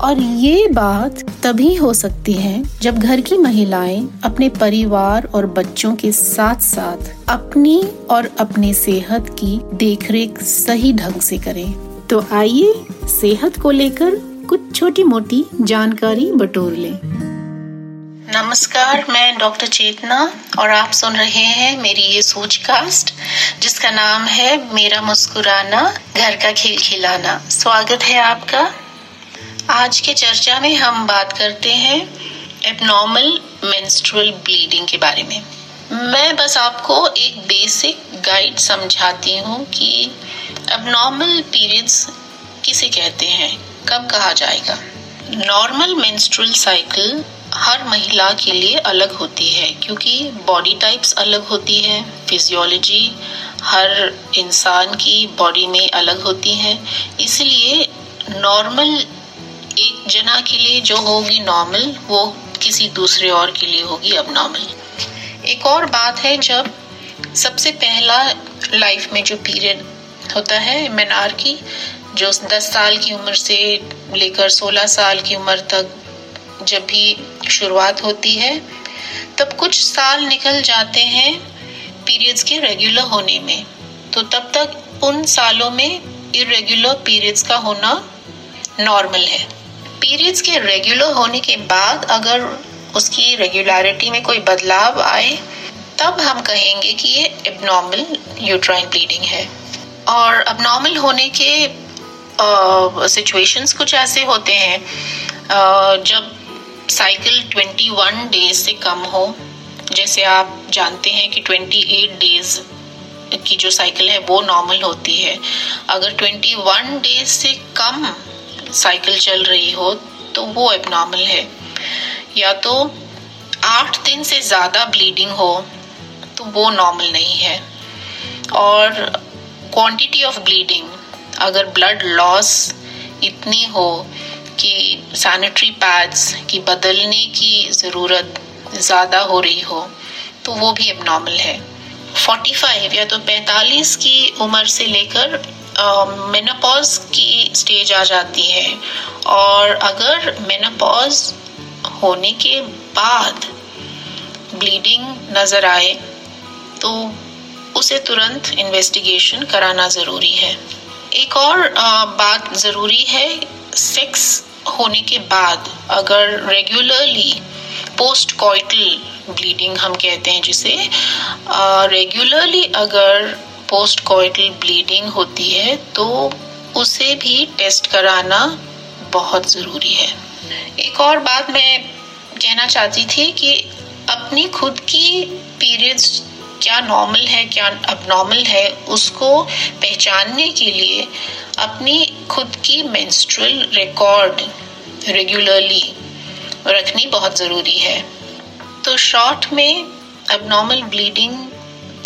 और ये बात तभी हो सकती है जब घर की महिलाएँ अपने परिवार और बच्चों के साथ साथ अपनी और अपने सेहत की देखरेख सही ढंग से करें। तो आइए सेहत को लेकर कुछ छोटी मोटी जानकारी बटोर लें। नमस्कार, मैं डॉक्टर चेतना और आप सुन रहे हैं मेरी ये सोच कास्ट जिसका नाम है मेरा मुस्कुराना, घर का खेल खिलाना स्वागत है आपका। आज के चर्चा में हम बात करते हैं एबनॉर्मल मेंस्ट्रुअल ब्लीडिंग के बारे में। मैं बस आपको एक बेसिक गाइड समझाती हूँ कि एबनॉर्मल पीरियड्स किसे कहते हैं, कब कहा जाएगा। नॉर्मल मेंस्ट्रुअल साइकिल हर महिला के लिए अलग होती है, क्योंकि बॉडी टाइप्स अलग होती है फिजियोलॉजी हर इंसान की बॉडी में अलग होती है, इसलिए नॉर्मल एक जना के लिए जो होगी नॉर्मल वो किसी दूसरे और के लिए होगी अब नॉर्मल एक और बात है जब सबसे पहला लाइफ में जो पीरियड होता है, मेनार की, जो 10 साल की उम्र से लेकर 16 साल की उम्र तक जब भी शुरुआत होती है, तब कुछ साल निकल जाते हैं पीरियड्स के रेगुलर होने में. तो तब तक उन सालों में इरेगुलर पीरियड्स का होना नॉर्मल है. पीरियड्स के रेगुलर होने के बाद अगर उसकी रेगुलरिटी में कोई बदलाव आए तब हम कहेंगे कि ये एबनॉर्मल यूट्राइन ब्लीडिंग है। और अबनॉर्मल होने के सिचुएशंस कुछ ऐसे होते हैं। uh, जब साइकिल 21 डेज़ से कम हो जैसे आप जानते हैं कि 28 डेज़ की जो साइकिल है वो नॉर्मल होती है। अगर 21 डेज़ से कम साइकिल चल रही हो तो वो एबनॉर्मल है। या तो आठ दिन से ज़्यादा ब्लीडिंग हो तो वो नॉर्मल नहीं है। और क्वांटिटी ऑफ़ ब्लीडिंग अगर ब्लड लॉस इतनी हो कि सैनिटरी पैड्स की बदलने की ज़रूरत ज़्यादा हो रही हो तो वो भी एबनॉर्मल है। 45 या तो 45 की उम्र से लेकर मेनोपॉज की स्टेज आ जाती है। और अगर मेनोपॉज होने के बाद ब्लीडिंग नज़र आए तो उसे तुरंत इन्वेस्टिगेशन कराना ज़रूरी है। एक और बात ज़रूरी है सेक्स होने के बाद अगर रेगुलरली पोस्ट कॉइटल ब्लीडिंग हम कहते हैं जिसे रेगुलरली अगर पोस्ट कोइटल ब्लीडिंग होती है तो उसे भी टेस्ट कराना बहुत ज़रूरी है। एक और बात मैं कहना चाहती थी कि अपनी खुद की पीरियड्स क्या नॉर्मल है, क्या अब नॉर्मल है, उसको पहचानने के लिए अपनी खुद की मेंस्ट्रुअल रिकॉर्ड रेगुलरली रखनी बहुत ज़रूरी है। तो शॉर्ट में अब नॉर्मल ब्लीडिंग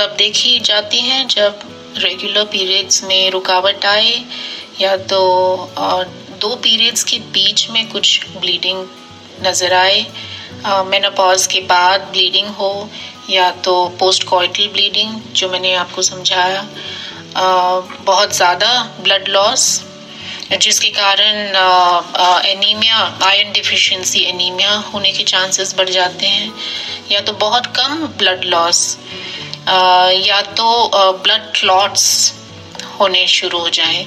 तब देखी जाती हैं जब रेगुलर पीरियड्स में रुकावट आए या तो दो पीरियड्स के बीच में कुछ ब्लीडिंग नज़र आए मेनोपॉज के बाद ब्लीडिंग हो या तो पोस्ट कॉइटल ब्लीडिंग जो मैंने आपको समझाया। बहुत ज़्यादा ब्लड लॉस जिसके कारण एनीमिया आयरन डिफिशिएंसी एनीमिया होने के चांसेस बढ़ जाते हैं। या तो बहुत कम ब्लड लॉस या तो ब्लड क्लॉट्स होने शुरू हो जाए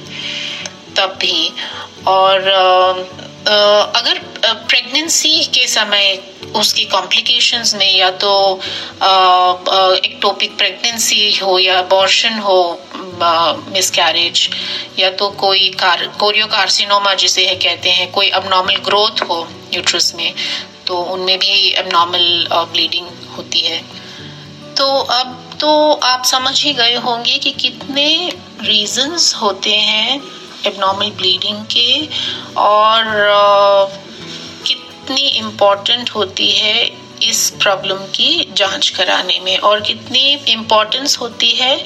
तब भी। और अगर प्रेगनेंसी के समय उसकी कॉम्प्लिकेशंस में या तो टॉपिक प्रेगनेंसी हो या अबॉर्शन हो मिसकैरेज या तो कोई कार कोरियोकार्सिनोमा जिसे है, कहते हैं, कोई अबनॉर्मल ग्रोथ हो यूट्रस में तो उनमें भी अबनॉर्मल ब्लीडिंग होती है। तो अब तो आप समझ ही गए होंगे कि कितने रीजंस होते हैं एबनॉर्मल ब्लीडिंग के और कितनी इम्पोर्टेंट होती है इस प्रॉब्लम की जाँच कराने में और कितनी इम्पोर्टेंस होती है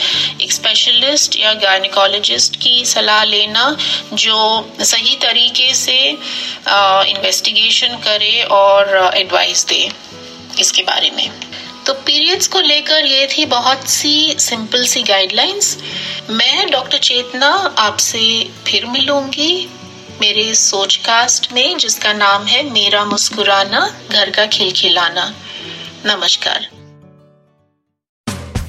एक स्पेशलिस्ट या गायनिकोलॉजिस्ट की सलाह लेना जो सही तरीके से इन्वेस्टिगेशन करे और एडवाइस दे इसके बारे में। तो पीरियड्स को लेकर ये थी बहुत सी सिंपल सी गाइडलाइंस मैं डॉक्टर चेतना आपसे फिर मिलूँगी मेरे सोच कास्ट में, जिसका नाम है मेरा मुस्कुराना, घर का खिलखिलाना। नमस्कार।